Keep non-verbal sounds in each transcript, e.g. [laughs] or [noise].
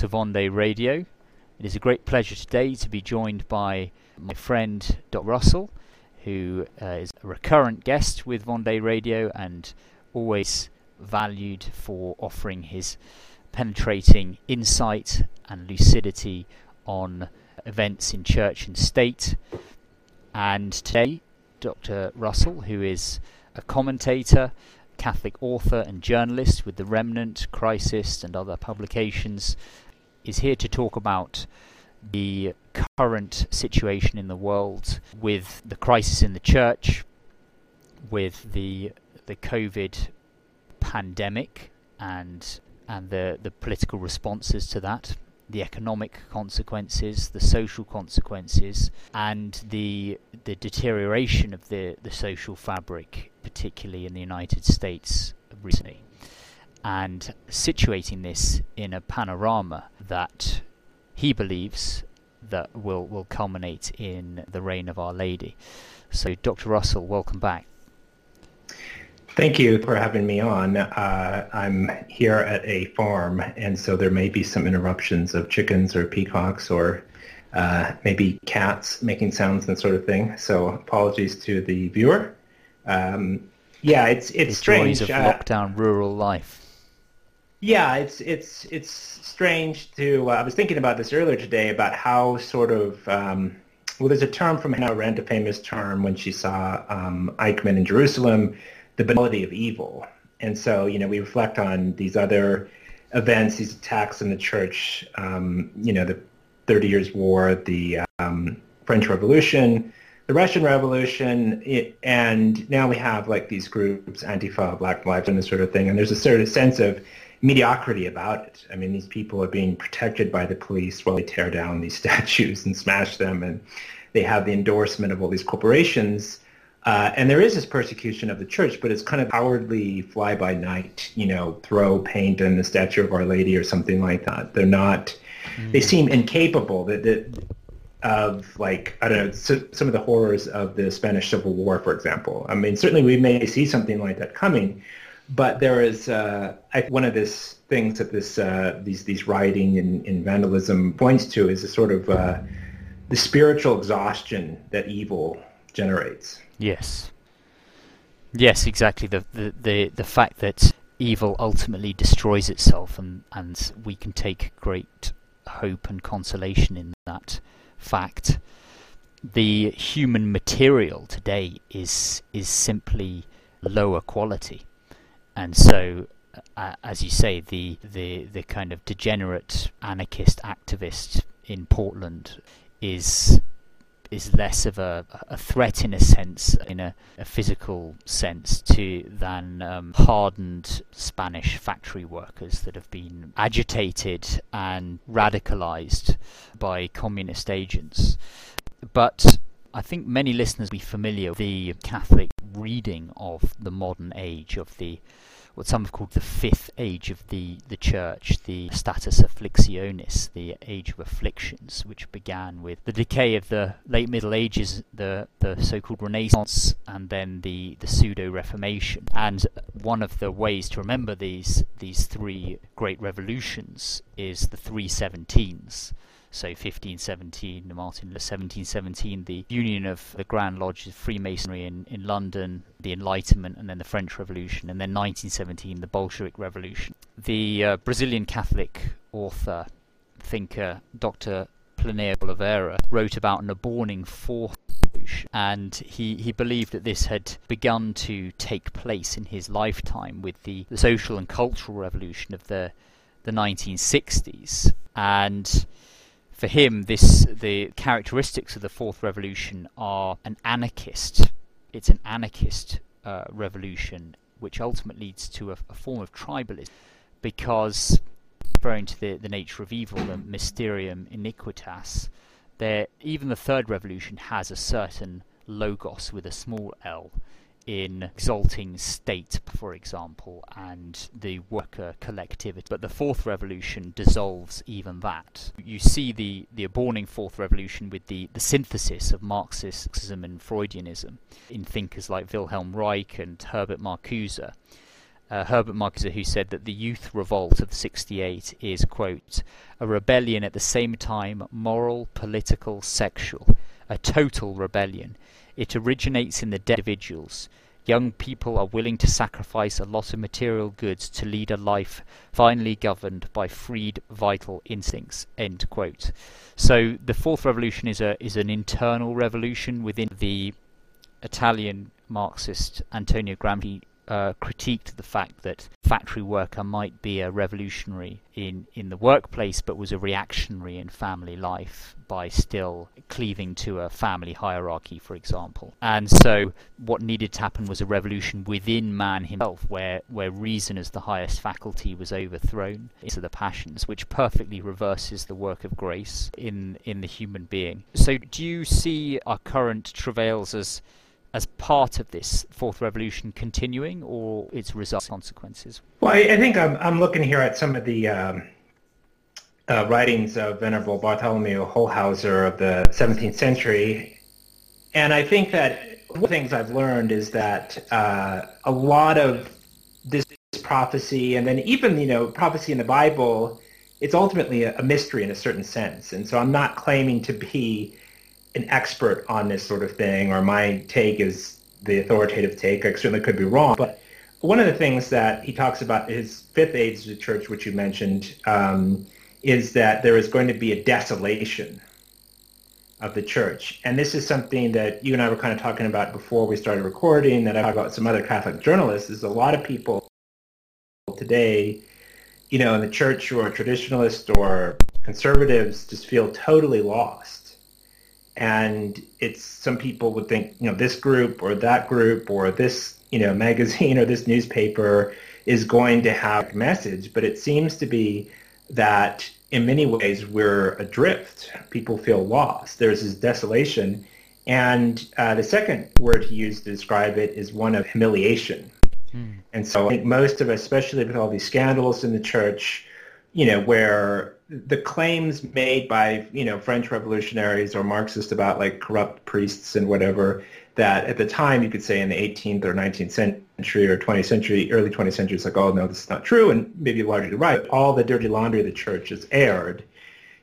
to Vendée Radio. It is a great pleasure today to be joined by my friend Dr. Russell, who uh, is a recurrent guest with Vendée Radio and always valued for offering his penetrating insight and lucidity on events in church and state. And today, Dr. Russell, who is a commentator Catholic author and journalist with The Remnant, Crisis, and other publications, is here to talk about the current situation in the world with the crisis in the church, with the the COVID pandemic and and the, the political responses to that, the economic consequences, the social consequences, and the the deterioration of the, the social fabric, particularly in the United States recently, and situating this in a panorama that he believes that will, will culminate in the reign of Our Lady. So, Dr. Russell, welcome back. Thank you for having me on. Uh, I'm here at a farm, and so there may be some interruptions of chickens or peacocks or uh, maybe cats making sounds and sort of thing. So apologies to the viewer. Um, yeah, it's it's the strange. Joys of uh, lockdown rural life. Yeah, it's it's it's strange to. Uh, I was thinking about this earlier today about how sort of. Um, well, there's a term from Hannah Arendt, a famous term when she saw um, Eichmann in Jerusalem, the banality of evil. And so, you know, we reflect on these other events, these attacks in the church, um, you know, the Thirty Years' War, the um, French Revolution, the Russian Revolution, it, and now we have like these groups, Antifa, Black Lives, and this sort of thing. And there's a sort of sense of mediocrity about it. I mean, these people are being protected by the police while they tear down these [laughs] statues and smash them, and they have the endorsement of all these corporations. Uh, and there is this persecution of the church, but it's kind of cowardly fly-by-night, you know, throw paint on the statue of Our Lady or something like that. They're not Mm. They seem incapable that, that of like I don't know so, some of the horrors of the Spanish Civil War, for example. I mean, certainly we may see something like that coming, but there is uh, one of these things that this uh, these these rioting and, and, vandalism points to is a sort of uh, the spiritual exhaustion that evil generates. Yes. Yes, exactly. The the the, the fact that evil ultimately destroys itself, and and we can take great hope and consolation in that fact. The human material today is is simply lower quality, and so, uh, as you say, the, the the kind of degenerate anarchist activist in Portland is is less of a, a threat in a sense, in a, a physical sense, to than um, hardened Spanish factory workers that have been agitated and radicalized by communist agents. But I think many listeners will be familiar with the Catholic reading of the modern age of the what some have called the fifth age of the, the church, the status afflictionis, the age of afflictions, which began with the decay of the late Middle Ages, the, the so-called Renaissance, and then the, the pseudo-Reformation. And one of the ways to remember these these three great revolutions is the three seventeens so 1517, Martin 1717, the union of the Grand Lodge of Freemasonry in, in London, the Enlightenment, and then the French Revolution, and then 1917, the Bolshevik Revolution. The uh, Brazilian Catholic author, thinker, Dr. Plinio Oliveira, wrote about an aborning fourth revolution, and he, he believed that this had begun to take place in his lifetime with the, the social and cultural revolution of the the 1960s and for him, this the characteristics of the fourth revolution are an anarchist. It's an anarchist uh, revolution, which ultimately leads to a, a, form of tribalism, because referring to the, the nature of evil, the mysterium iniquitas, there even the third revolution has a certain logos with a small l, in exalting state, for example, and the worker collectivity. But the fourth revolution dissolves even that. You see the, the aborning fourth revolution with the, the synthesis of Marxism and Freudianism in thinkers like Wilhelm Reich and Herbert Marcuse. Uh, Herbert Marcuse, who said that the youth revolt of 68 is, quote, a rebellion at the same time moral, political, sexual, a total rebellion. It originates in the individuals Young people are willing to sacrifice a lot of material goods to lead a life finally governed by freed vital instincts. End quote. So the fourth revolution is a is an internal revolution within the Italian Marxist Antonio Gramsci uh, critiqued the fact that factory worker might be a revolutionary in, in the workplace but was a reactionary in family life by still cleaving to a family hierarchy, for example. And so what needed to happen was a revolution within man himself where, where reason as the highest faculty was overthrown into the passions, which perfectly reverses the work of grace in, in the human being. So do you see our current travails as as part of this fourth revolution continuing or its results consequences? Well, I, I think I'm, I'm looking here at some of the um, uh, writings of Venerable Bartholomew Holzhauser of the 17th century. And I think that one of the things I've learned is that uh, a lot of this prophecy and then even, you know, prophecy in the Bible, it's ultimately a, a mystery in a certain sense. And so I'm not claiming to be an expert on this sort of thing, or my take is the authoritative take. I certainly could be wrong, but one of the things that he talks about his fifth age of the church, which you mentioned, um, is that there is going to be a desolation of the church. And this is something that you and I were kind of talking about before we started recording, that I talked about some other Catholic journalists, is a lot of people today, you know, in the church who are traditionalists or conservatives just feel totally lost and it's some people would think you know this group or that group or this you know [laughs] magazine or this newspaper is going to have a message. But it seems to be that in many ways we're adrift. People feel lost. There's this desolation. And uh, the second word he used to describe it is one of humiliation. Hmm. and so i think most of us especially with all these scandals in the church you know where the claims made by you know French revolutionaries or Marxists about like corrupt priests and whatever that at the time you could say in the 18th or 19th century or 20th century, early 20th century, it's like, oh no, this is not true, and maybe largely right. All the dirty laundry of the church is aired,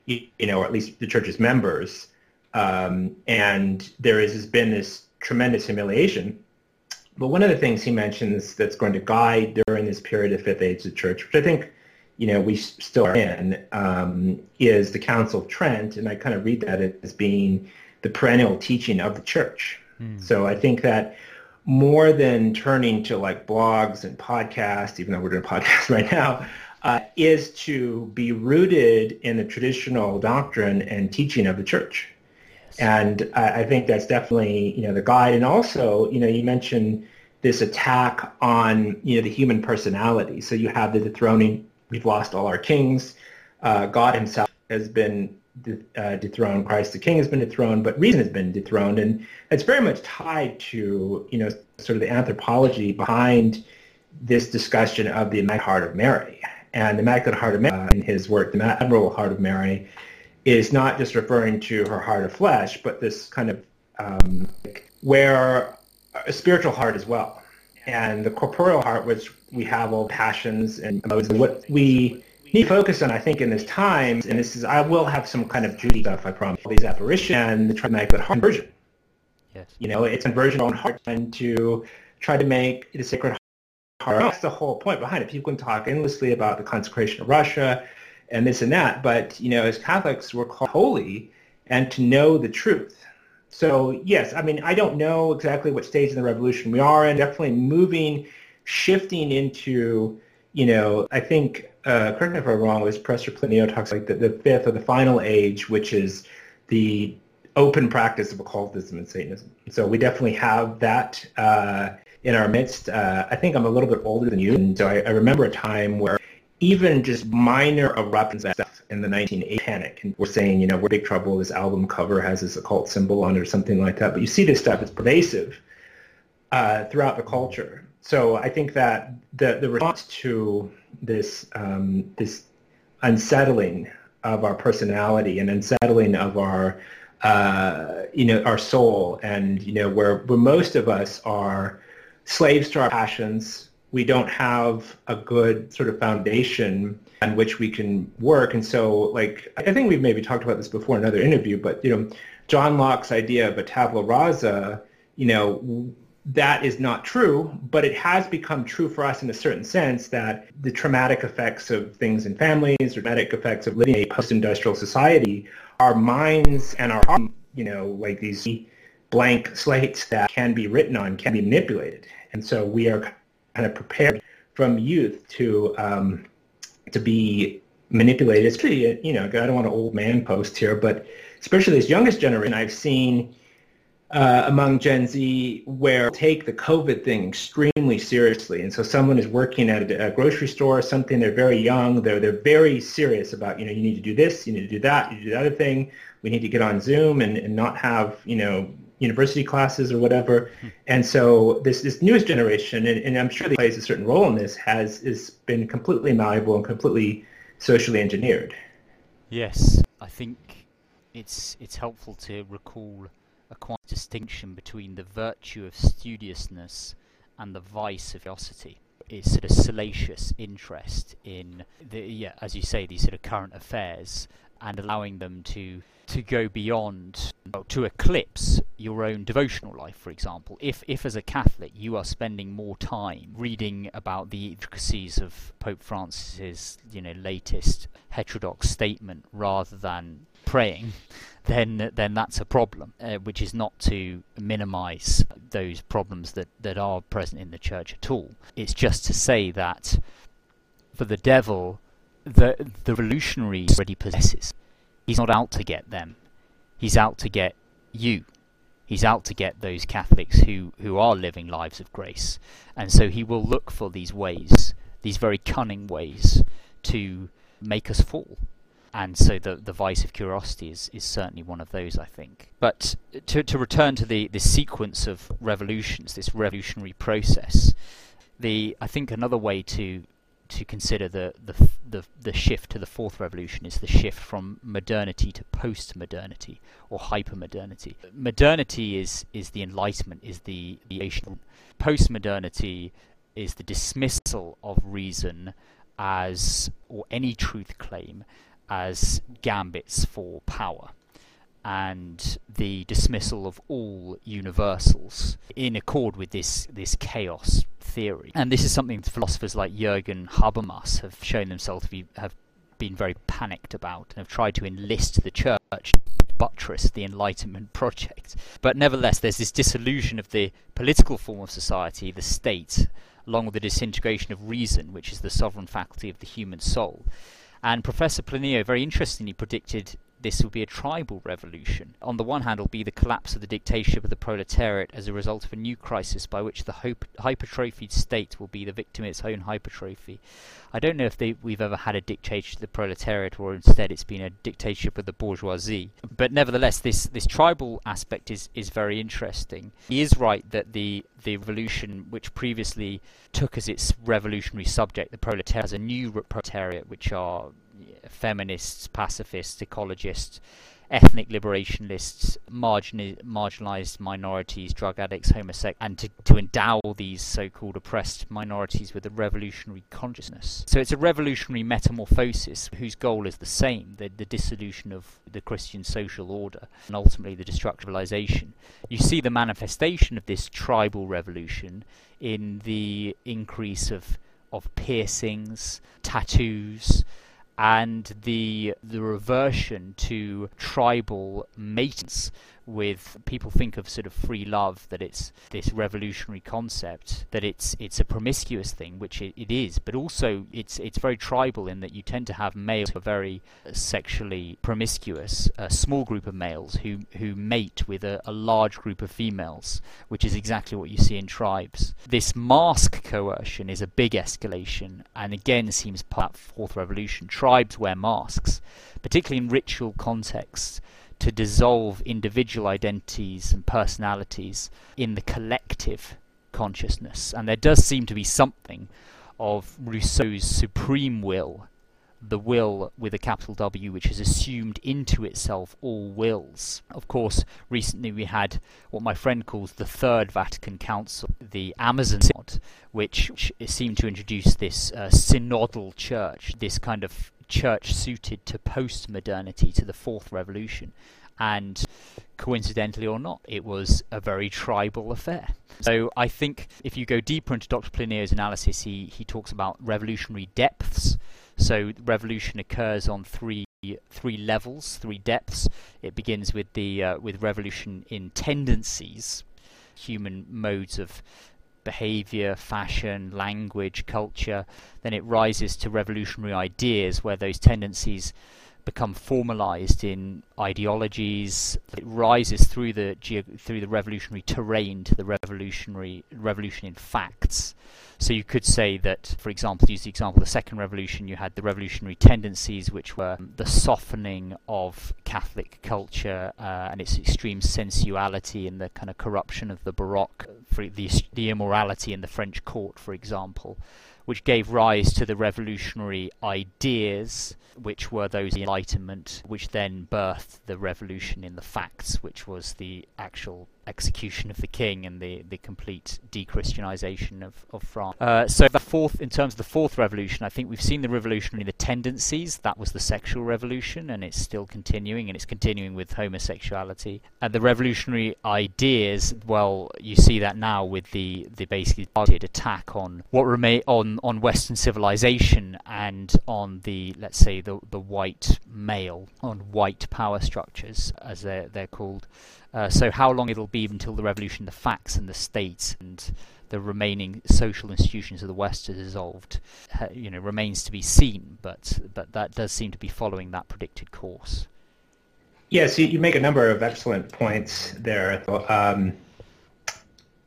you, you know, or at least the church's members, um, and there has been this tremendous humiliation. But one of the things he mentions that's going to guide during this period of Fifth Age of the church, which I think you know, we still are in, um, is the Council of Trent, and I kind of read that as being the perennial teaching of the church. Mm. So I think that more than turning to like blogs and podcasts, even though we're doing a podcast [laughs] right now, uh, is to be rooted in the traditional doctrine and teaching of the church. And I, I think that's definitely, you know, the guide. And also, you know, you mentioned this attack on, you know, the human personality. So you have the dethroning, we've lost all our kings. Uh, God himself has been de- uh, dethroned. Christ the King has been dethroned, but reason has been dethroned. And it's very much tied to, you know, sort of the anthropology behind this discussion of the Immaculate Heart of Mary. And the Immaculate Heart of Mary, uh, in his work, The Admirable Heart of Mary, is not just referring to her heart of flesh, but this kind of um, where a spiritual heart as well. And the corporeal heart, which we have all passions and emotions. What we need to focus on, I think, in this time, and this is, I will have some kind of Judy stuff, I promise, all these apparitions and the try to make heart conversion. Yes. You know, it's conversion on heart and to try to make the sacred heart. That's the whole point behind it. People can talk endlessly about the consecration of Russia and this and that, but, you know, as Catholics, we're called holy and to know the truth. So, yes, I mean, I don't know exactly what stage in the revolution we are in, definitely moving, shifting into, you know, I think, uh, correct me if I'm wrong, was Professor Plinio talks like the, the fifth or the final age, which is the open practice of occultism and Satanism. So we definitely have that uh, in our midst. Uh, I think I'm a little bit older than you, and so I, I remember a time where even just minor eruptions in the 1980 panic, and we're saying, you know, we're big trouble. This album cover has this occult symbol on it or something like that. But you see this stuff; it's pervasive uh, throughout the culture. So I think that the the response to this um, this unsettling of our personality and unsettling of our uh, you know our soul and you know where where most of us are slaves to our passions we don't have a good sort of foundation on which we can work and so like i think we've maybe talked about this before in another interview but you know john locke's idea of a tabula rasa you know that is not true, but it has become true for us in a certain sense that the traumatic effects of things in families, the traumatic effects of living in a post-industrial society, our minds and our hearts, you know, like these blank slates that can be written on, can be manipulated. And so we are kind of prepared from youth to um, to be manipulated. It's pretty, you know, I don't want an old man post here, but especially this youngest generation, I've seen uh, among Gen Z where take the COVID thing extremely seriously. And so someone is working at a, grocery store or something, they're very young, they're, they're very serious about, you know, you need to do this, you need to do that, you do the other thing. We need to get on Zoom and, and not have, you know, university classes or whatever. And so this, this newest generation, and, and I'm sure they plays a certain role in this, has, has been completely malleable and completely socially engineered. Yes, I think it's, it's helpful to recall a quite distinction between the virtue of studiousness and the vice of curiosity. Is sort of salacious interest in the yeah, as you say, these sort of current affairs and allowing them to to go beyond well, to eclipse your own devotional life for example if if as a catholic you are spending more time reading about the intricacies of pope francis's you know latest heterodox statement rather than praying [laughs] then then that's a problem, uh, which is not to minimise those problems that, that are present in the church at all. It's just to say that for the devil, the the revolutionary already possesses. He's not out to get them. He's out to get you. He's out to get those Catholics who, who are living lives of grace. And so he will look for these ways, these very cunning ways, to make us fall and so the the vice of curiosity is, is certainly one of those, I think. But to to return to the, the sequence of revolutions, this revolutionary process, the I think another way to to consider the, the the the shift to the fourth revolution is the shift from modernity to post-modernity or hyper-modernity. Modernity is is the enlightenment, is the the post-modernity is the dismissal of reason as or any truth claim as gambits for power and the dismissal of all universals in accord with this this chaos theory. And this is something philosophers like Jürgen Habermas have shown themselves to be have been very panicked about and have tried to enlist the church buttress the Enlightenment project. But nevertheless, there's this disillusion of the political form of society, the state, along with the disintegration of reason, which is the sovereign faculty of the human soul. And Professor Plinio very interestingly predicted this will be a tribal revolution. On the one hand, it'll be the collapse of the dictatorship of the proletariat as a result of a new crisis by which the hypertrophied state will be the victim of its own hypertrophy. I don't know if they, we've ever had a dictatorship of the proletariat or instead it's been a dictatorship of the bourgeoisie. But nevertheless, this, this tribal aspect is, is very interesting. He is right that the, the revolution, which previously took as its revolutionary subject the proletariat, has a new proletariat, which are feminists, pacifists, ecologists, ethnic liberationists, margin- marginalized minorities, drug addicts, homosexuals, and to, to endow these so-called oppressed minorities with a revolutionary consciousness. So it's a revolutionary metamorphosis whose goal is the same, the, the dissolution of the Christian social order and ultimately the destructivization. You see the manifestation of this tribal revolution in the increase of of piercings, tattoos, and the the reversion to tribal mates with people think of sort of free love that it's this revolutionary concept that it's it's a promiscuous thing which it, it is but also it's it's very tribal in that you tend to have males who are very sexually promiscuous a small group of males who who mate with a, a large group of females which is exactly what you see in tribes. This mask coercion is a big escalation and again seems part of fourth revolution tribes wear masks particularly in ritual contexts to dissolve individual identities and personalities in the collective consciousness. And there does seem to be something of Rousseau's supreme will, the will with a capital W, which has assumed into itself all wills. Of course, recently we had what my friend calls the Third Vatican Council, the Amazon Synod, which seemed to introduce this uh, synodal church, this kind of church suited to post modernity, to the fourth revolution. And coincidentally or not, it was a very tribal affair. So I think if you go deeper into Dr. Pliniero's analysis, he, he talks about revolutionary depths. So revolution occurs on three three levels, three depths. It begins with the uh, with revolution in tendencies, human modes of behavior, fashion, language, culture, then it rises to revolutionary ideas where those tendencies become formalized in ideologies. It rises through the through the revolutionary terrain to the revolutionary revolution in facts. So you could say that, for example, use the example of the Second Revolution, you had the revolutionary tendencies, which were the softening of Catholic culture uh, and its extreme sensuality and the kind of corruption of the Baroque, the, the immorality in the French court, for example, which gave rise to the revolutionary ideas which were those Enlightenment, which then birthed the revolution in the facts, which was the actual execution of the king and the, the complete de-Christianization of, of France. Uh, so the fourth, in terms of the fourth revolution, I think we've seen the revolution in the tendencies. That was the sexual revolution, and it's still continuing, and it's continuing with homosexuality. And the revolutionary ideas, well, you see that now with the, the basically targeted attack on what remain on, on Western civilization and on the let's say the the white male, on white power structures as they're they're called. Uh, so how long it'll be until the revolution, the facts and the state and the remaining social institutions of the West are dissolved, you know, remains to be seen. But but that does seem to be following that predicted course. Yes, you, you make a number of excellent points there. Um,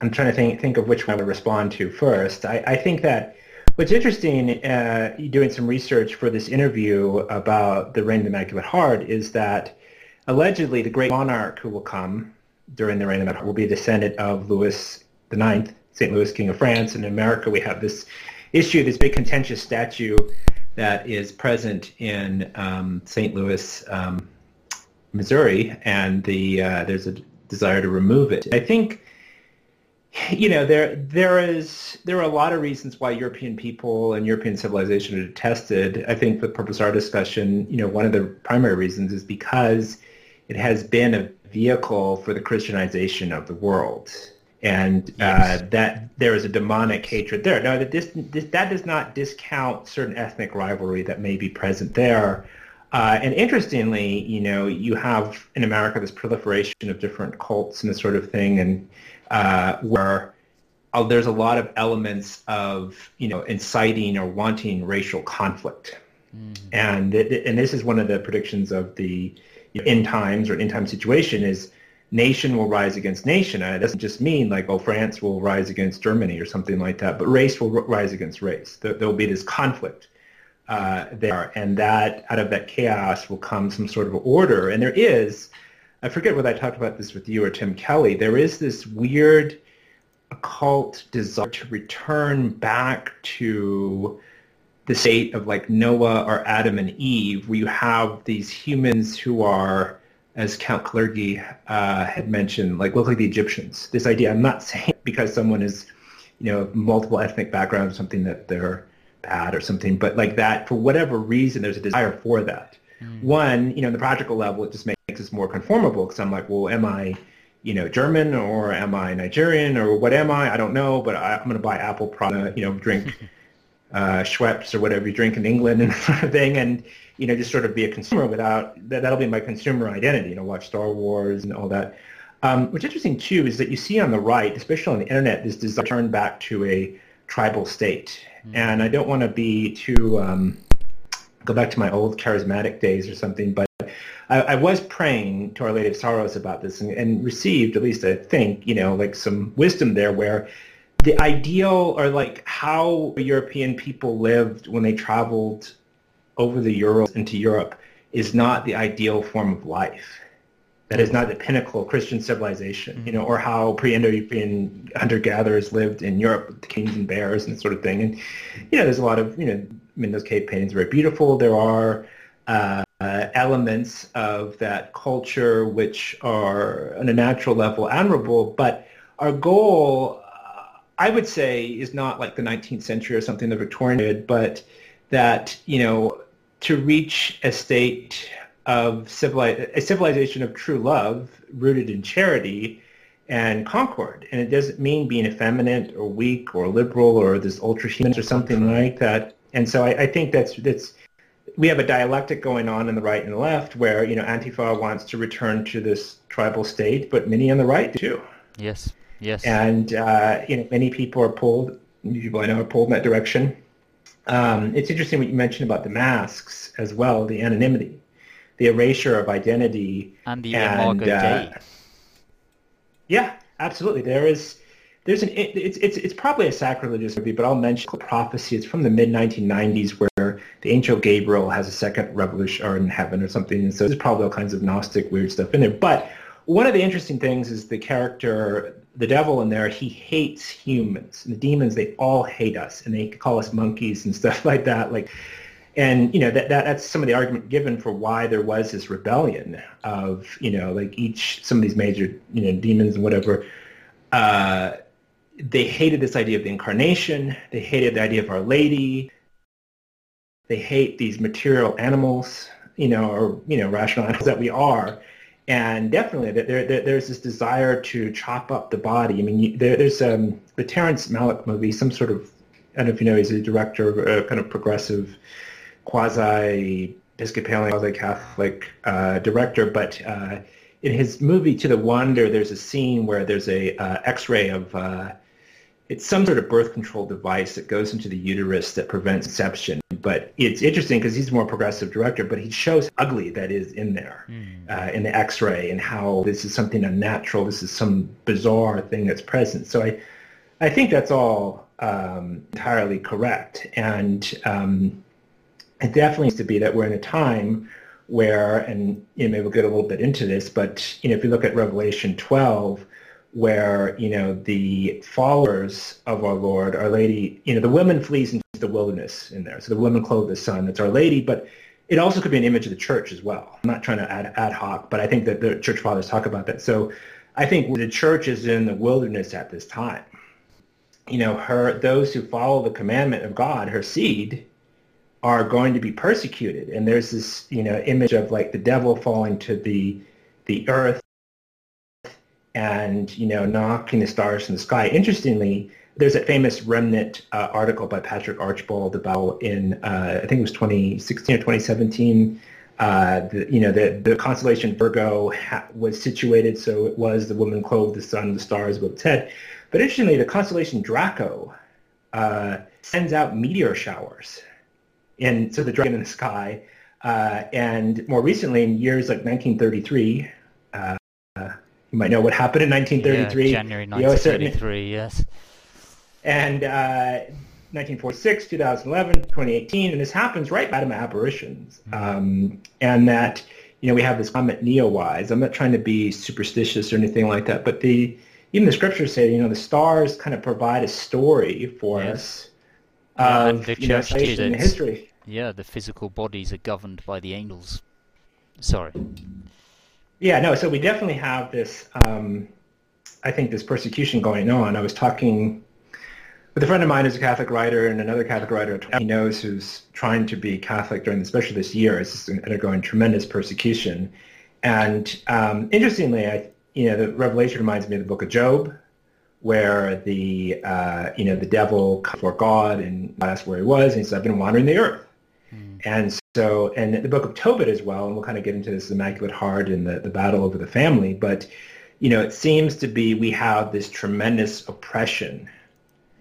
I'm trying to think think of which one I would respond to first. I, I think that what's interesting, uh, doing some research for this interview about the reign of the Immaculate Heart, is that allegedly the great monarch who will come during the reign of the will be a descendant of Louis IX, St. Louis, King of France. And in America, we have this issue, this big contentious statue that is present in um, St. Louis, um, Missouri, and the uh, there's a desire to remove it. I think you know there there is there are a lot of reasons why European people and European civilization are detested. I think the purpose of our discussion, you know, one of the primary reasons is because it has been a vehicle for the Christianization of the world, and uh, yes. uh, that there is a demonic hatred there. Now, that this, this, that does not discount certain ethnic rivalry that may be present there. Uh, and interestingly, you know, you have in America this proliferation of different cults and this sort of thing, and uh, where uh, there's a lot of elements of, you know, inciting or wanting racial conflict. Mm-hmm. And it, and this is one of the predictions of the in times or in time situation is nation will rise against nation. And it doesn't just mean like, oh, France will rise against Germany or something like that, but race will rise against race. There, will be this conflict uh, there, and that out of that chaos will come some sort of order. And there is, I forget whether I talked about this with you or Tim Kelly, there is this weird occult desire to return back to the state of like Noah or Adam and Eve, where you have these humans who are as Count Kalergi uh, had mentioned, like look like the Egyptians. This idea, I'm not saying [laughs] because someone is, you know, multiple ethnic background or something that they're bad or something, but like that, for whatever reason, there's a desire for that. Mm. One, you know, on the practical level, it just makes us more conformable because I'm like, well, am I, you know, German or am I Nigerian or what am I? I don't know, but I, am going to buy Apple product, you know, drink [laughs] uh, Schweppes or whatever you drink in England and [laughs] sort of thing. And, you know, just sort of be a consumer without that. That'll be my consumer identity. You know, watch Star Wars and all that. Um, what's interesting too is that you see on the right, especially on the internet, this desire to turn back to a tribal state. Mm-hmm. And I don't want to be too um, go back to my old charismatic days or something, but I, I, was praying to Our Lady of Sorrows about this and, and received, at least I think, you know, like some wisdom there where the ideal or like how European people lived when they traveled over the Urals into Europe is not the ideal form of life. That is not the pinnacle of Christian civilization, you know, or how pre-Indo-European hunter-gatherers lived in Europe with kings and bears and sort of thing. And, you know, there's a lot of, you know, I mean, those cave paintings are very beautiful. There are uh, elements of that culture which are, on a natural level, admirable. But our goal, I would say, is not like the 19th century or something the Victorian did, but that, you know, to reach a state of civili- a civilization of true love rooted in charity and concord. And it doesn't mean being effeminate or weak or liberal or this ultra-human or something like that. And so I, I, think that's that's we have a dialectic going on in the right and the left where you know Antifa wants to return to this tribal state, but many on the right too. Yes, yes. And uh, you know many people are pulled. People I know are pulled in that direction. Um, it's interesting what you mentioned about the masks as well, the anonymity, the erasure of identity, and the and, uh, Yeah, absolutely. There is there's an it's it's it's probably a sacrilegious movie, but I'll mention the prophecy. It's from the mid 1990s where the angel Gabriel has a second revolution or in heaven or something. And so there's probably all kinds of Gnostic weird stuff in there. But one of the interesting things is the character the devil in there, he hates humans. And the demons, they all hate us, and they call us monkeys and [laughs] stuff like that. Like, and you know that, that that's some of the argument given for why there was this rebellion of you know like each some of these major you know demons and whatever. Uh, they hated this idea of the incarnation. They hated the idea of Our Lady. They hate these material animals, you know, or you know, rational [laughs] animals that we are and definitely there, there, there's this desire to chop up the body. I mean, you, there, there's um, the Terrence Malick movie, some sort of, I don't know if you know, he's a director, of a kind of progressive, quasi Episcopalian, quasi Catholic uh, director, but uh, in his movie To the Wonder, there's a scene where there's a uh, X-ray of uh, it's some sort of birth control device that goes into the uterus that prevents conception. But it's interesting because he's a more progressive director, but he shows how ugly that is in there mm. uh, in the X-ray and how this is something unnatural. This is some bizarre thing that's present. So I, I think that's all um, entirely correct. And um, it definitely needs to be that we're in a time where, and you know, maybe we'll get a little bit into this, but you know, if you look at Revelation 12, where you know the followers of our Lord, Our Lady, you know the woman flees into the wilderness in there. So the woman clothed the sun. That's Our Lady, but it also could be an image of the church as well. I'm not trying to add ad hoc, but I think that the church fathers talk about that. So I think the church is in the wilderness at this time. You know, her those who follow the commandment of God, her seed, are going to be persecuted. And there's this, you know, image of like the devil falling to the the earth and you know knocking the stars from the sky. Interestingly, there's a famous remnant uh, article by Patrick Archbold about in uh, I think it was 2016 or 2017. Uh, the, you know the the constellation Virgo ha- was situated so it was the woman clothed the sun, the stars above its head. But interestingly, the constellation Draco uh, sends out meteor showers, and so the dragon in the sky Uh, and more recently, in years like 1933, uh, you might know what happened in 1933. Yeah, January 1933, yes. And uh, 1946, 2011, 2018, and this happens right out of apparitions. Mm-hmm. Um, and that, you know, we have this comet Neowise. I'm not trying to be superstitious or anything like that, but the even the scriptures say, you know, the stars kind of provide a story for yes. us yeah, of the you know, history. Yeah, the physical bodies are governed by the angels. Sorry. Yeah, no. So we definitely have this. Um, I think this persecution going on. I was talking with a friend of mine who's a Catholic writer and another Catholic writer he knows who's trying to be Catholic during, especially this year, is undergoing tremendous persecution. And um, interestingly, I, you know, the Revelation reminds me of the Book of Job, where the uh, you know the devil comes before God and asked where he was, and he said, "I've been wandering the earth." Mm. And so, and the Book of Tobit as well, and we'll kind of get into this Immaculate Heart and the, the battle over the family, but you know, it seems to be we have this tremendous oppression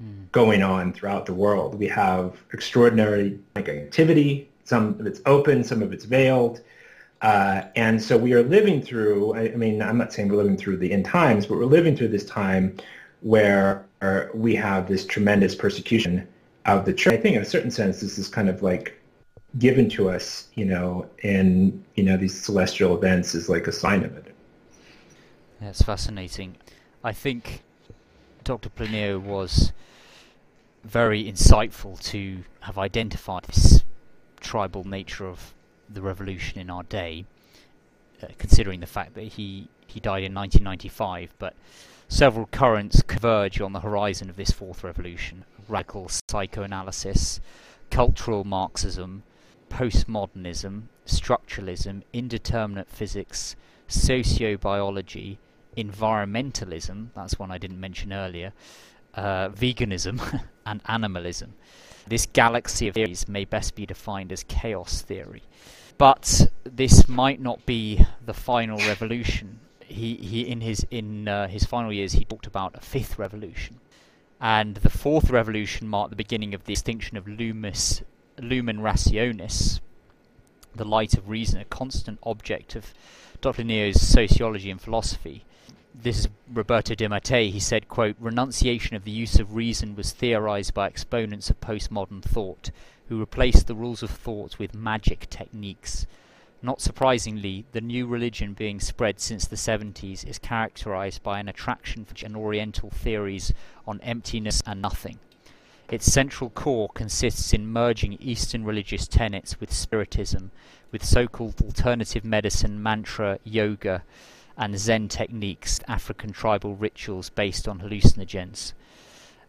mm. going on throughout the world. We have extraordinary activity. Some of it's open, some of it's veiled. Uh, and so we are living through, I, I, mean, I'm not saying we're living through the end times, but we're living through this time where we have this tremendous persecution of the church. I think in a certain sense, this is kind of like given to us, you know, in, you know, these celestial events is like a sign of it. That's fascinating. I think Dr. Plinio was very insightful to have identified this tribal nature of the revolution in our day, uh, considering the fact that he, he died in 1995, but several currents converge on the horizon of this fourth revolution. Radical psychoanalysis, cultural Marxism, postmodernism, structuralism, indeterminate physics, sociobiology, environmentalism, that's one I didn't mention earlier, uh, veganism, [laughs] and animalism. This galaxy of theories may best be defined as chaos theory. But this might not be the final revolution. He, he in his in uh, his final years he talked about a fifth revolution, and the fourth revolution marked the beginning of the extinction of lumus lumen rationis, the light of reason, a constant object of. Neo's sociology and philosophy this is Roberto de Mattei, he said, quote, renunciation of the use of reason was theorized by exponents of postmodern thought, who replaced the rules of thought with magic techniques. Not surprisingly, the new religion being spread since the 70s is characterized by an attraction for an Oriental theories on emptiness and nothing. Its central core consists in merging Eastern religious tenets with Spiritism, with so-called alternative medicine, mantra, yoga, and Zen techniques, African tribal rituals based on hallucinogens.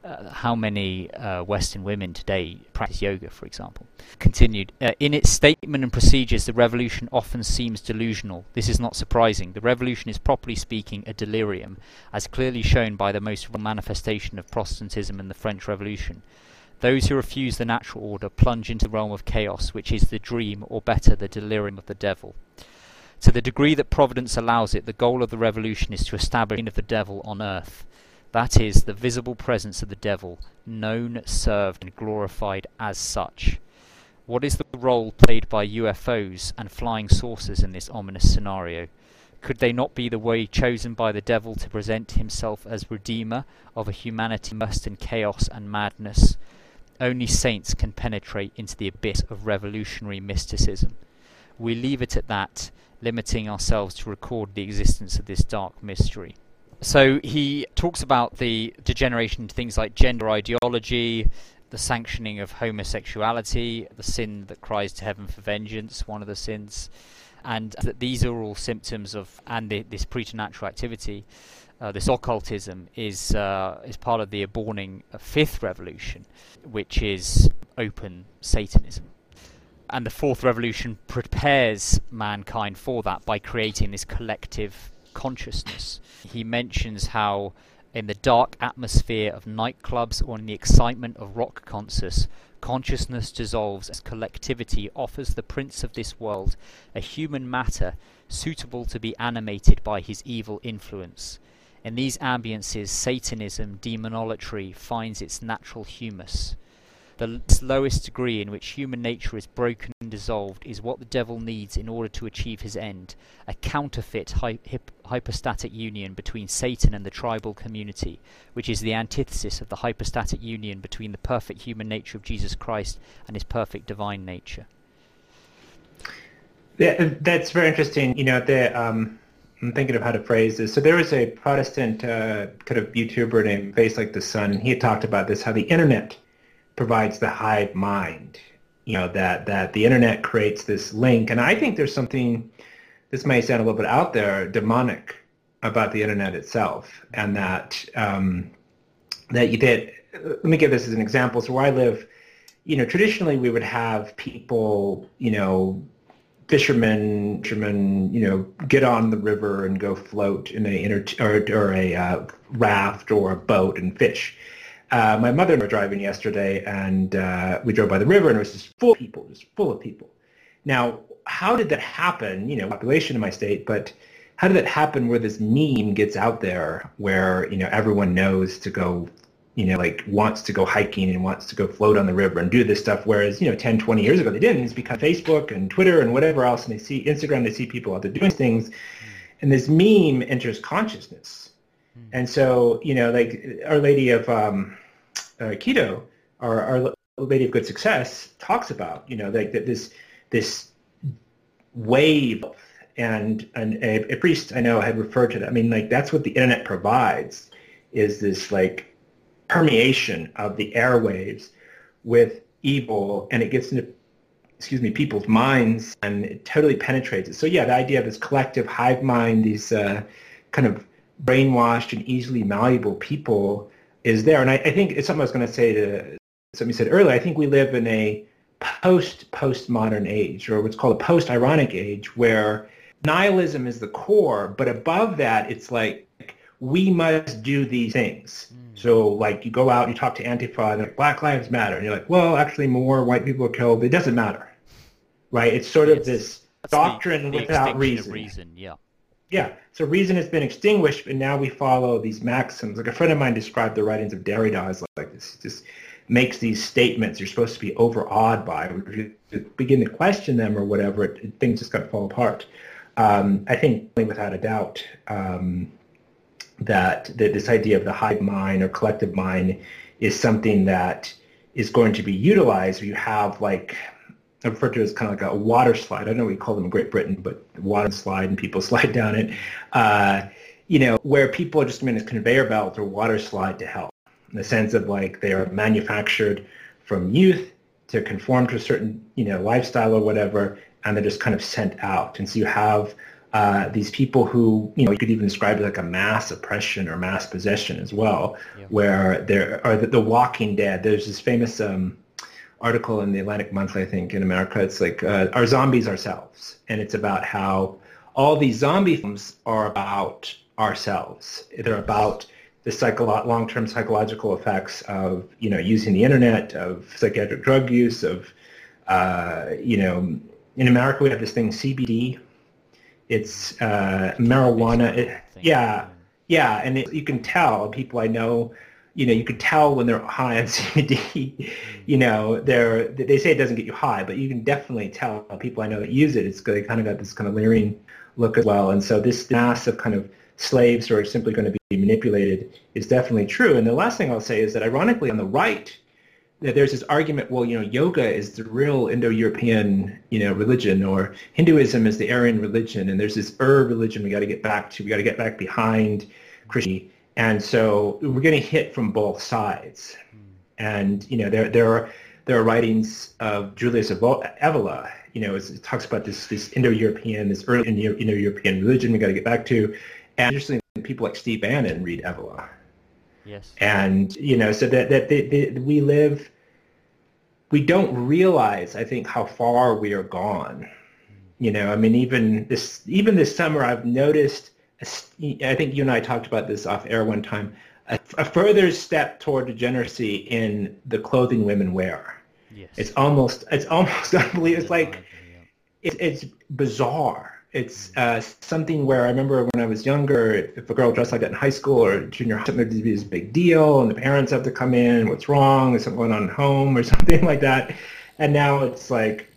Uh, how many uh, Western women today practice yoga, for example? Continued. Uh, in its statement and procedures, the revolution often seems delusional. This is not surprising. The revolution is, properly speaking, a delirium, as clearly shown by the most manifestation of Protestantism in the French Revolution. Those who refuse the natural order plunge into the realm of chaos, which is the dream, or better, the delirium of the devil. To the degree that Providence allows it, the goal of the revolution is to establish the of the devil on earth. That is, the visible presence of the devil, known, served, and glorified as such. What is the role played by UFOs and flying saucers in this ominous scenario? Could they not be the way chosen by the devil to present himself as redeemer of a humanity immersed in chaos and madness? Only saints can penetrate into the abyss of revolutionary mysticism. We leave it at that limiting ourselves to record the existence of this dark mystery. So he talks about the degeneration to things like gender ideology, the sanctioning of homosexuality, the sin that cries to heaven for vengeance, one of the sins, and that these are all symptoms of and the, this preternatural activity, uh, this occultism is uh, is part of the aborning fifth revolution, which is open Satanism. And the fourth revolution prepares mankind for that by creating this collective consciousness. He mentions how in the dark atmosphere of nightclubs or in the excitement of rock concerts, consciousness dissolves as collectivity offers the prince of this world a human matter suitable to be animated by his evil influence. In these ambiences, Satanism, demonolatry, finds its natural humus. The lowest degree in which human nature is broken and dissolved is what the devil needs in order to achieve his end a counterfeit hy- hypostatic union between Satan and the tribal community, which is the antithesis of the hypostatic union between the perfect human nature of Jesus Christ and his perfect divine nature. Yeah, that's very interesting. You know, um, I'm thinking of how to phrase this. So there was a Protestant uh, kind of YouTuber named Face Like the Sun. He had talked about this, how the internet provides the hive mind. You know, that, that the internet creates this link. And I think there's something, this may sound a little bit out there, demonic about the internet itself. And that, um, that, you, did. let me give this as an example. So where I live, you know, traditionally we would have people, you know, fishermen, fishermen, you know, get on the river and go float in a inter- or, or a uh, raft or a boat and fish. Uh, my mother and I were driving yesterday, and uh, we drove by the river, and it was just full of people, just full of people. Now, how did that happen? You know, population in my state, but how did that happen where this meme gets out there where you know everyone knows to go you know, like wants to go hiking and wants to go float on the river and do this stuff. Whereas, you know, 10, 20 years ago, they didn't. It's because Facebook and Twitter and whatever else, and they see Instagram, they see people out there doing things. And this meme enters consciousness. And so, you know, like Our Lady of um, uh, Quito, or Our Lady of Good Success talks about, you know, like this, this wave and, and a, a priest I know had referred to that. I mean, like that's what the internet provides is this like permeation of the airwaves with evil and it gets into excuse me people's minds and it totally penetrates it so yeah the idea of this collective hive mind these uh, kind of brainwashed and easily malleable people is there and I, I think it's something i was going to say to something you said earlier i think we live in a post postmodern age or what's called a post ironic age where nihilism is the core but above that it's like we must do these things hmm. so like you go out, you talk to Antifa, and like, Black Lives Matter, and you're like, well, actually more white people are killed. It doesn't matter, right? It's sort of this doctrine the, the without reason. reason. Yeah. Yeah. So reason has been extinguished, and now we follow these maxims. Like a friend of mine described the writings of Derrida as like this. Just makes these statements you're supposed to be overawed by. If you begin to question them or whatever, it, it, things just kind of fall apart. Um, I think, without a doubt, um, that, that this idea of the hive mind or collective mind is something that is going to be utilized. You have like I refer to it as kind of like a water slide. I don't know what you call them in Great Britain, but water slide and people [laughs] slide down it. Uh, you know, where people are just in a conveyor belt or water slide to hell in the sense of like they are manufactured from youth to conform to a certain, you know, lifestyle or whatever, and they're just kind of sent out. And so you have uh, these people who, you know, you could even describe it like a mass oppression or mass possession as well, yeah. where there are the, the, Walking Dead. There's this famous um, article in the Atlantic Monthly, I think, in America. It's like uh, "Our Zombies Ourselves," and it's about how all these zombie films are about ourselves. They're about the psycholo- long-term psychological effects of, you know, using the internet, of psychiatric drug use, of, uh, you know, in America we have this thing CBD, it's uh, marijuana. It, yeah, yeah, and it, you can tell people I know. You know, you could tell when they're high on [laughs] CBD. You mm. know, they're they say it doesn't get you high, but you can definitely tell people I know that use it. It's they kind of got this kind of leering look as well. And so this mass of kind of slaves who are simply going to be manipulated is definitely true. And the last thing I'll say is that ironically on the right, there's this argument, well, you know, yoga is the real Indo-European, you know, religion, or Hinduism is the Aryan religion, and there's this Ur religion we got to get back to. We got to get back behind Christianity, and so we're getting hit from both sides. And you know, there there are there are writings of Julius Evola. You know, it talks about this this Indo-European, this early Indo-European religion we got to get back to. And interestingly, people like Steve Bannon read Evola Yes. And you know, so that that they, they, we live, we don't realize, I think, how far we are gone. You know, I mean, even this even this summer, I've noticed. I think you and I talked about this off air one time. A, a further step toward degeneracy in the clothing women wear. Yes. It's almost it's almost [laughs] unbelievable. It's like it's, it's bizarre It's uh, something where I remember when I was younger, if a girl dressed like that in high school or junior high, something would be this big deal, and the parents have to come in. What's wrong? Is something going on at home or [laughs] something like that? And now it's like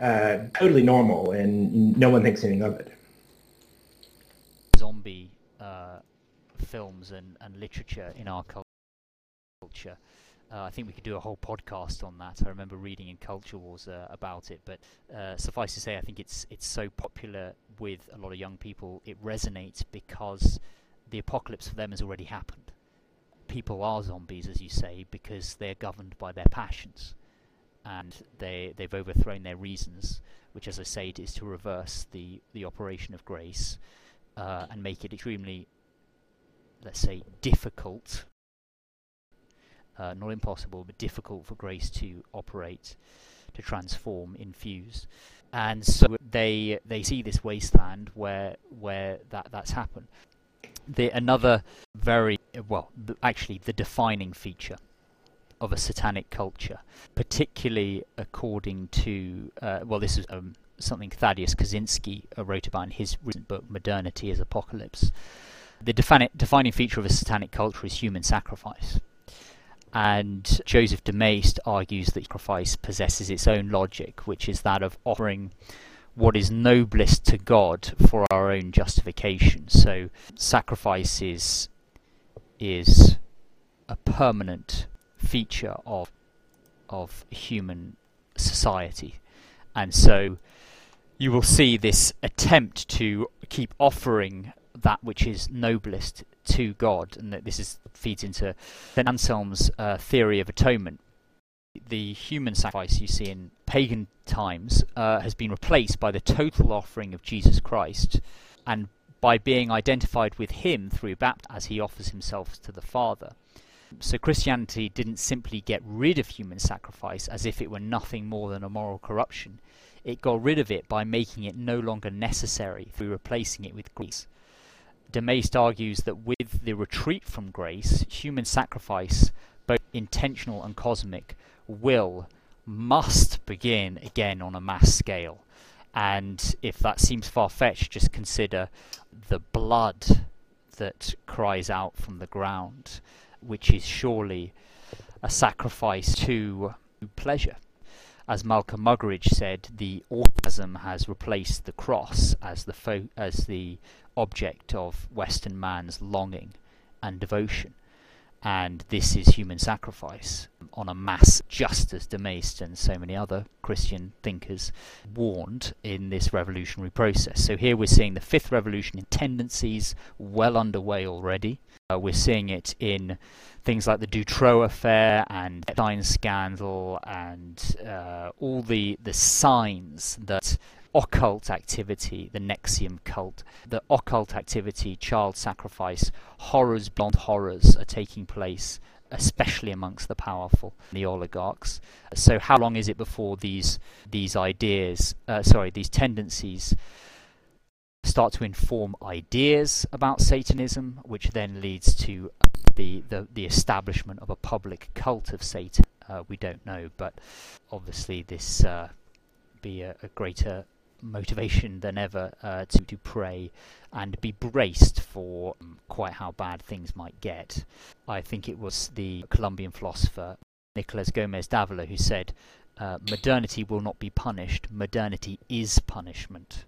uh, totally normal, and no one thinks anything of it. Zombie uh, films and, and literature in our culture uh, I think we could do a whole podcast on that. I remember reading in Culture Wars uh, about it, but uh, suffice to say, I think it's it's so popular with a lot of young people. It resonates because the apocalypse for them has already happened. People are zombies, as you say, because they're governed by their passions, and they they've overthrown their reasons, which, as I say, is to reverse the the operation of grace uh, and make it extremely, let's say, difficult uh, not impossible, but difficult for grace to operate, to transform, infuse. And so they they see this wasteland where where that that's happened. The another very well, the, actually the defining feature of a satanic culture, particularly according to uh, well, this is um, something Thaddeus Kozinski wrote about in his recent book Modernity as Apocalypse. The defini- defining feature of a satanic culture is human sacrifice. And Joseph de Maistre argues that sacrifice possesses its own logic, which is that of offering what is noblest to God for our own justification. So sacrifice is, is a permanent feature of of human society. And so you will see this attempt to keep offering that which is noblest to God, and that this is feeds into then Anselm's uh, theory of atonement. The human sacrifice you see in pagan times uh, has been replaced by the total offering of Jesus Christ, and by being identified with Him through baptism as He offers Himself to the Father. So Christianity didn't simply get rid of human sacrifice as if it were nothing more than a moral corruption. It got rid of it by making it no longer necessary through replacing it with grace. De Maistre argues that with the retreat from grace, human sacrifice, both intentional and cosmic, will, must begin again on a mass scale. And if that seems far fetched, just consider the blood that cries out from the ground, which is surely a sacrifice to pleasure. As Malcolm Muggeridge said, the orgasm has replaced the cross as the as the object of Western man's longing and devotion. And this is human sacrifice on a mass, just as de Maistre and so many other Christian thinkers warned in this revolutionary process. So here we're seeing the fifth revolution in tendencies well underway already. Uh, we're seeing it in things like the Dutroux affair and Epstein scandal and uh, all the the signs that occult activity, the NXIVM cult, the occult activity, child sacrifice, horrors beyond horrors are taking place, especially amongst the powerful, the oligarchs. So, how long is it before these these ideas, uh, sorry, these tendencies? Start to inform ideas about Satanism, which then leads to the, the, the establishment of a public cult of Satan. Uh, we don't know, but obviously this uh, be a, a, greater motivation than ever uh, to, to pray and be braced for um, quite how bad things might get. I think it was the Colombian philosopher Nicolas Gomez Davila who said, uh, Modernity will not be punished, modernity is punishment.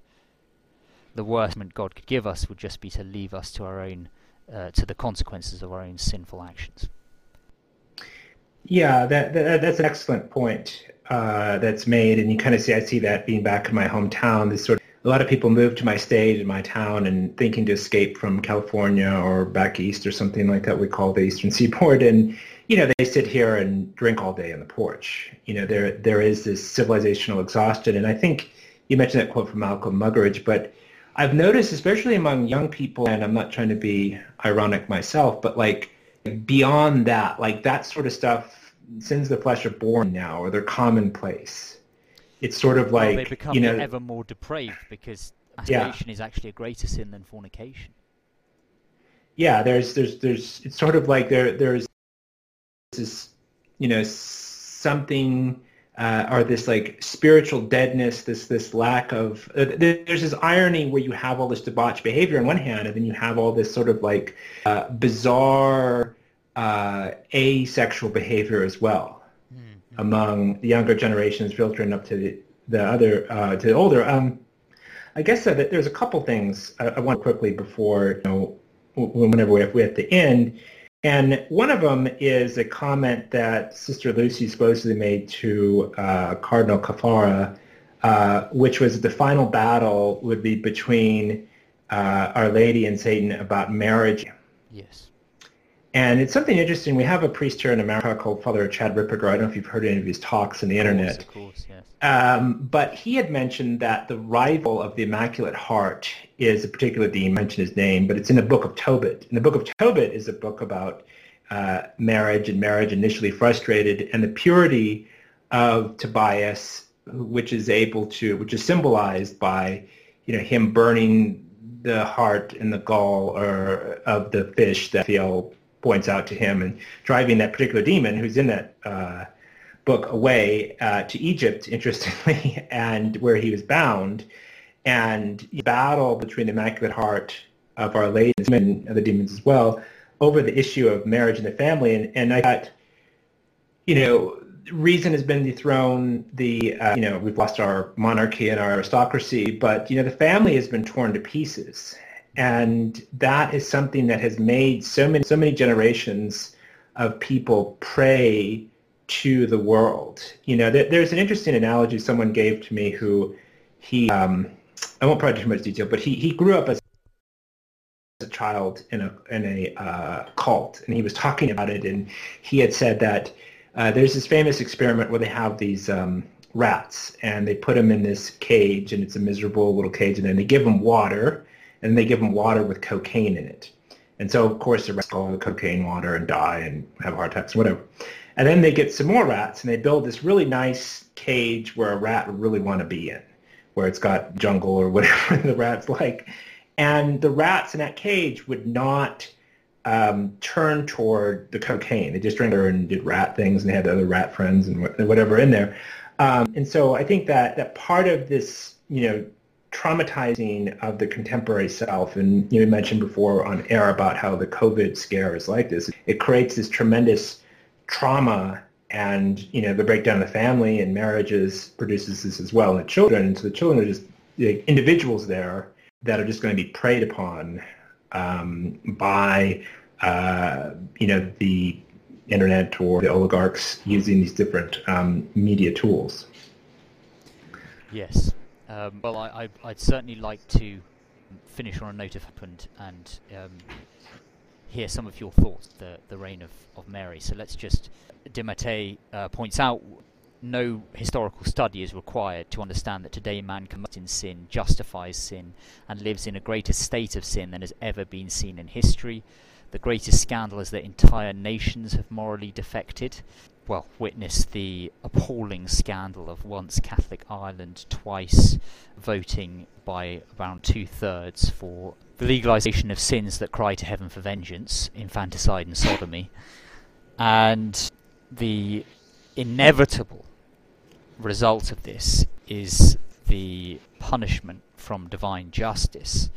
The worst God could give us would just be to leave us to our own, uh, to the consequences of our own sinful actions. Yeah, that, that that's an excellent point uh, that's made, and you kind of see I see that being back in my hometown. This sort of a lot of people move to my state and my town and thinking to escape from California or back east or something like that we call the Eastern [laughs] Seaboard, and you know they sit here and drink all day on the porch. You know there there is this civilizational exhaustion, and I think you mentioned that quote from Malcolm Muggeridge, but I've noticed, especially among young people, and I'm not trying to be ironic myself, but like beyond that, like that sort of stuff sins of the flesh are born now, or they're commonplace. It's sort of like well, they become you know, ever more depraved because masturbation yeah. is actually a greater sin than fornication. Yeah, there's there's there's it's sort of like there there's this you know something uh, are this like spiritual deadness, this this lack of. Uh, there's this irony where you have all this debauched behavior on one hand, and then you have all this sort of like uh, bizarre uh, asexual behavior as well mm-hmm. among the younger generations, filtering up to the, the other uh, to the older. Um, I guess that there's a couple things I, I want quickly before you know whenever we're at the end and one of them is a comment that Sister Lucy supposedly made to uh, Cardinal Caffarra, uh, which was the final battle would be between uh, Our Lady and Satan about marriage. Yes. And it's something interesting. We have a priest here in America called Father Chad Ripperger. I don't know if you've heard any of his talks on the internet. Of course, of course yes. Um, but he had mentioned that the rival of the Immaculate Heart is a particular demon. Mention his name, but it's in the Book of Tobit. And the Book of Tobit is a book about uh, marriage and marriage initially frustrated, and the purity of Tobias, which is able to, which is symbolized by, you know, him burning the heart and the gall or of the fish that Thiel points out to him and driving that particular demon who's in that uh, book away uh, to Egypt, interestingly, [laughs] and where he was bound. And the battle between the Immaculate Heart of Our Lady and the demons as well over the issue of marriage and the family. And, and I thought, you know, reason has been dethroned. The uh, you know we've lost our monarchy and our aristocracy, but you know the family has been torn to pieces and that is something that has made so many so many generations of people pray to the world. You know, there, there's an interesting analogy someone gave to me who he um, I won't provide too much detail, but he, he grew up as a child in a in a uh, cult, and he was talking about it, and he had said that uh, there's this famous experiment where they have these um, rats, and they put them in this cage, and it's a miserable little cage, and then they give them water, and they give them water with cocaine in it. And so, of course, the rats go the cocaine water and die and have heart attacks, whatever. And then they get some more rats, and they build this really nice cage where a rat would really want to be in, where it's got jungle or whatever [laughs] the rat's like. And the rats in that cage would not um, turn toward the cocaine. They just drank there and did rat things, and they had other rat friends and whatever in there. Um, and so I think that that part of this, you know, traumatizing of the contemporary self. And you mentioned before on air about how the COVID scare is like this. It creates this tremendous trauma and, you know, the breakdown of the family and marriages produces this as well in the children. So the children are just the individuals there that are just going to be preyed upon um, by, uh, you know, the internet or the oligarchs using these different um, media tools. Yes, um, well, I, would certainly like to finish on a note of happened and um, hear some of your thoughts, the, the reign of, of Mary. So let's just, Dimate uh, points out, no historical study is required to understand that today man commits in sin, justifies sin, and lives in a greater state of sin than has ever been seen in history. The greatest scandal is that entire nations have morally defected well, witnessed the appalling scandal of once Catholic Ireland twice voting by around two thirds for the legalization of sins that cry to heaven for vengeance, infanticide and sodomy, and the inevitable result of this is the punishment from divine justice.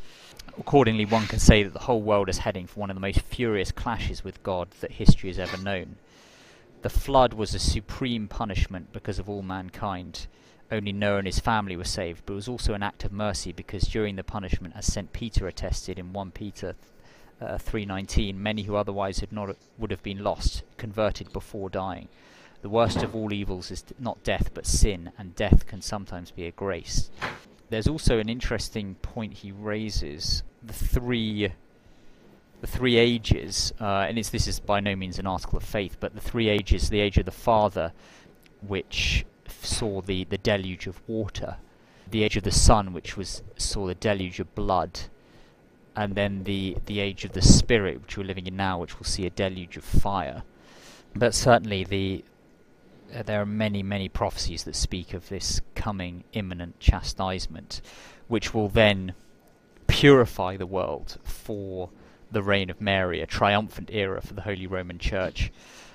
Accordingly, one can say that the whole world is heading for one of the most furious clashes with God that history has ever known. The flood was a supreme punishment because of all mankind. Only Noah and his family were saved, but it was also an act of mercy because during the punishment, as St. Peter attested in 1 Peter uh, 3.19, many who otherwise had not would have been lost, converted before dying. The worst of all evils is not death but sin, and death can sometimes be a grace. There's also an interesting point he raises, the three the three ages, uh, and this is by no means an article of faith, but the three ages, the age of the Father, which saw the, the deluge of water, the age of the Son, which was saw the deluge of blood, and then the, the age of the Spirit, which we're living in now, which will see a deluge of fire. But certainly the uh, there are many, many prophecies that speak of this coming imminent chastisement, which will then purify the world for the reign of Mary, a triumphant era for the Holy Roman Church.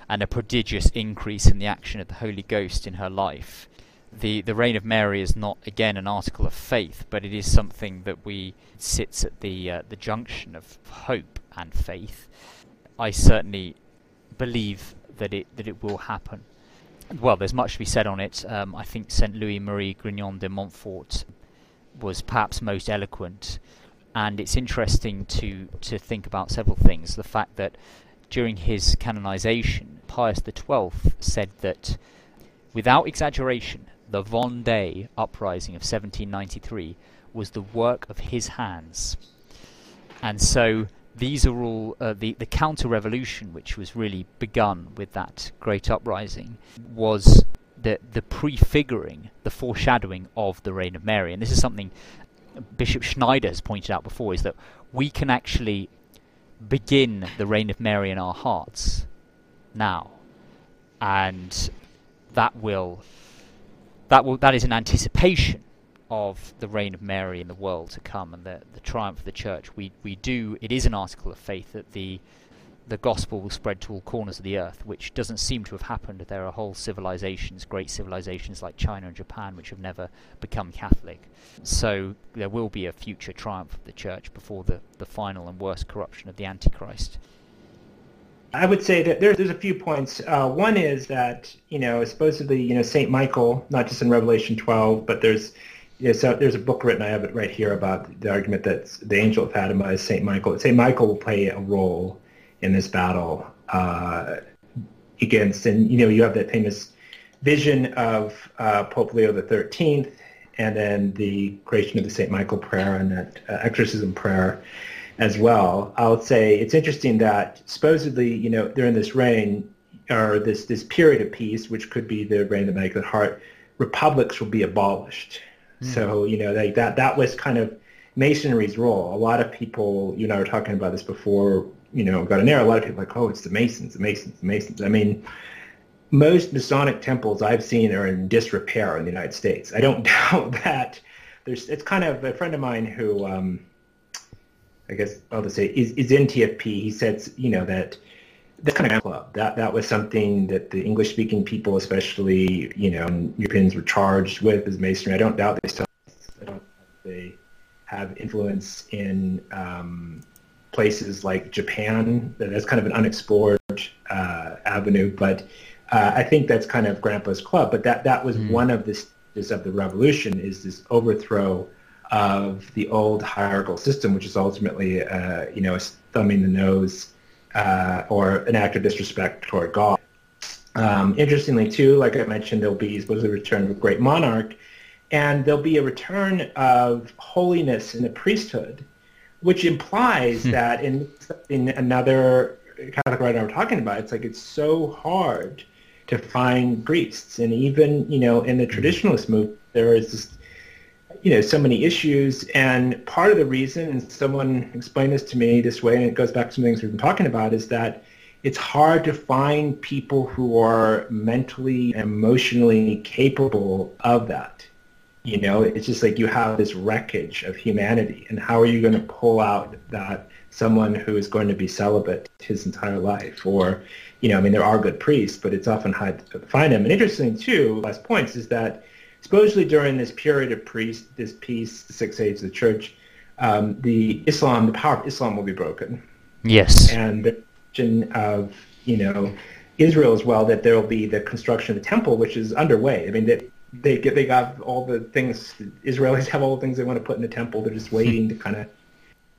and a prodigious increase in the action of the Holy Ghost in her life. The the reign of Mary is not again an article of faith, but it is something that we sits at the uh, the junction of hope and faith. I certainly believe that it that it will happen. Well, there's much to be said on it. Um, I think Saint Louis Marie Grignion de Montfort was perhaps most eloquent, and it's interesting to to think about several things. The fact that during his canonization, Pius XII said that, without exaggeration, the Vendée uprising of 1793 was the work of his hands, and so these are all uh, the the counter revolution, which was really begun with that great uprising, was the the prefiguring, the foreshadowing of the reign of Mary, and this is something Bishop Schneider has pointed out before: is that we can actually begin the reign of Mary in our hearts now, and that will that will that is an anticipation of the reign of Mary in the world to come and the, the triumph of the church. We we do it is an article of faith that the the gospel will spread to all corners of the earth, which doesn't seem to have happened. There are whole civilizations, great civilizations like China and Japan, which have never become Catholic. So there will be a future triumph of the church before the, the final and worst corruption of the Antichrist. I would say that there's there's a few points. Uh, one is that you know supposedly you know Saint Michael, not just in Revelation 12, but there's so there's a book written. I have it right here about the argument that the angel of Fatima is Saint Michael. Saint Michael will play a role in this battle uh, against, and you know, you have that famous vision of uh, Pope Leo the Thirteenth, and then the creation of the Saint Michael prayer and that uh, exorcism prayer as well. I would say it's interesting that supposedly, you know, during this reign or this this period of peace, which could be the reign of the Immaculate Heart, republics will be abolished. Mm. So you know, like that that was kind of Masonry's role. A lot of people, you and I were talking about this before, you know, got in there. A lot of people are like, oh, it's the Masons, the Masons, the Masons. I mean, most Masonic temples I've seen are in disrepair in the United States. I don't [laughs] doubt that. There's, it's kind of a friend of mine who, um, I guess I'll just say, is, is in TFP. He said, you know, that that kind of club that that was something that the English speaking people, especially you know Europeans, were charged with as masonry. I don't doubt they still. I don't they have influence in um, places like Japan. That's kind of an unexplored uh, avenue, but uh, I think that's kind of Grandpa's club. But that that was mm. one of the stages of the revolution is this overthrow of the old hierarchical system, which is ultimately uh, you know thumbing the nose uh, or an act of disrespect toward God. Um, interestingly, too, like I mentioned, there'll be supposed a return of a great monarch, and there'll be a return of holiness in the priesthood, which implies hmm. that in, in another Catholic writer we're talking about, it's like it's so hard to find priests, and even you know in the hmm. traditionalist movement, there is this you know, so many issues. And part of the reason, and someone explained this to me this way, and it goes back to some things we've been talking about, is that it's hard to find people who are mentally and emotionally capable of that. You know, it's just like you have this wreckage of humanity, and how are you going to pull out that someone who is going to be celibate his entire life? Or, you know, I mean, there are good priests, but it's often hard to find them. And interesting too, last points, is that supposedly during this period of priest, this peace, the six aids of the church, um, the Islam, the power of Islam will be broken. Yes. And the question of, you know, Israel as well, that there will be the construction of the temple, which is underway. I mean, they, they, get, they got all the things, Israelis have all the things they want to put in the temple. They're just waiting to kind of,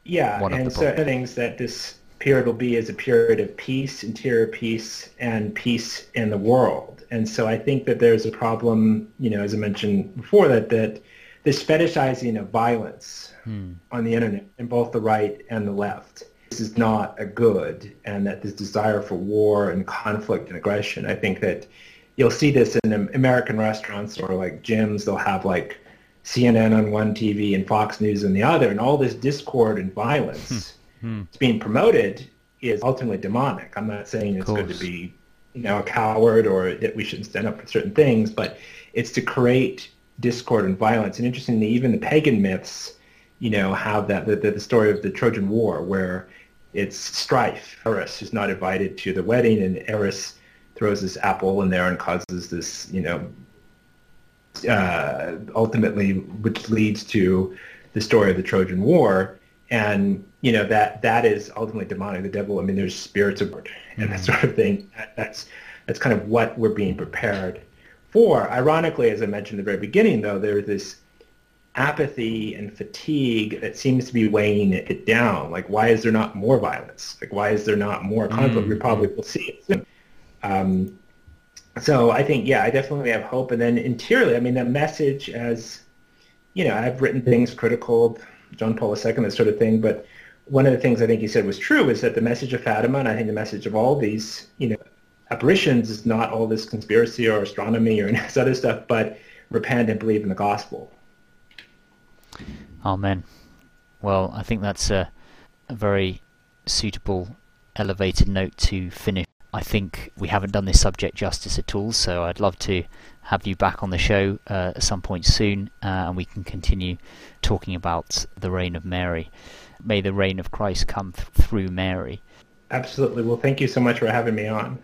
yeah. One and so things that this period will be is a period of peace, interior peace, and peace in the world. And so I think that there's a problem, you know, as I mentioned before, that, that this fetishizing of violence hmm. on the internet in both the right and the left, this is not a good, and that this desire for war and conflict and aggression, I think that you'll see this in American restaurants or like gyms, they'll have like CNN on one TV and Fox News on the other, and all this discord and violence hmm. hmm. being promoted is ultimately demonic. I'm not saying it's good to be you know, a coward or that we shouldn't stand up for certain things, but it's to create discord and violence. And interestingly, even the pagan myths, you know, have that the, the, the story of the Trojan War where it's strife. Eris is not invited to the wedding, and Eris throws this apple in there and causes this, you know, uh, ultimately, which leads to the story of the Trojan War. And you know that that is ultimately demonic. The devil. I mean, there's spirits aboard and mm-hmm. that sort of thing. That, that's that's kind of what we're being prepared for. Ironically, as I mentioned at the very beginning, though, there's this apathy and fatigue that seems to be weighing it down. Like, why is there not more violence? Like, why is there not more conflict? Mm-hmm. We probably will see it soon. Um, so I think, yeah, I definitely have hope. And then interiorly, I mean, the message as, you know, I've written things critical of John Paul II, that sort of thing, but one of the things I think he said was true is that the message of Fatima, and I think the message of all these, you know, apparitions is not all this conspiracy or astronomy or any [laughs] this other stuff, but repent and believe in the gospel. Amen. Well, I think that's a, a very suitable elevated note to finish. I think we haven't done this subject justice at all, so I'd love to have you back on the show uh, at some point soon, uh, and we can continue talking about the reign of Mary. May the reign of Christ come th- through Mary. Absolutely. Well, thank you so much for having me on.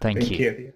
Thank, thank you. you.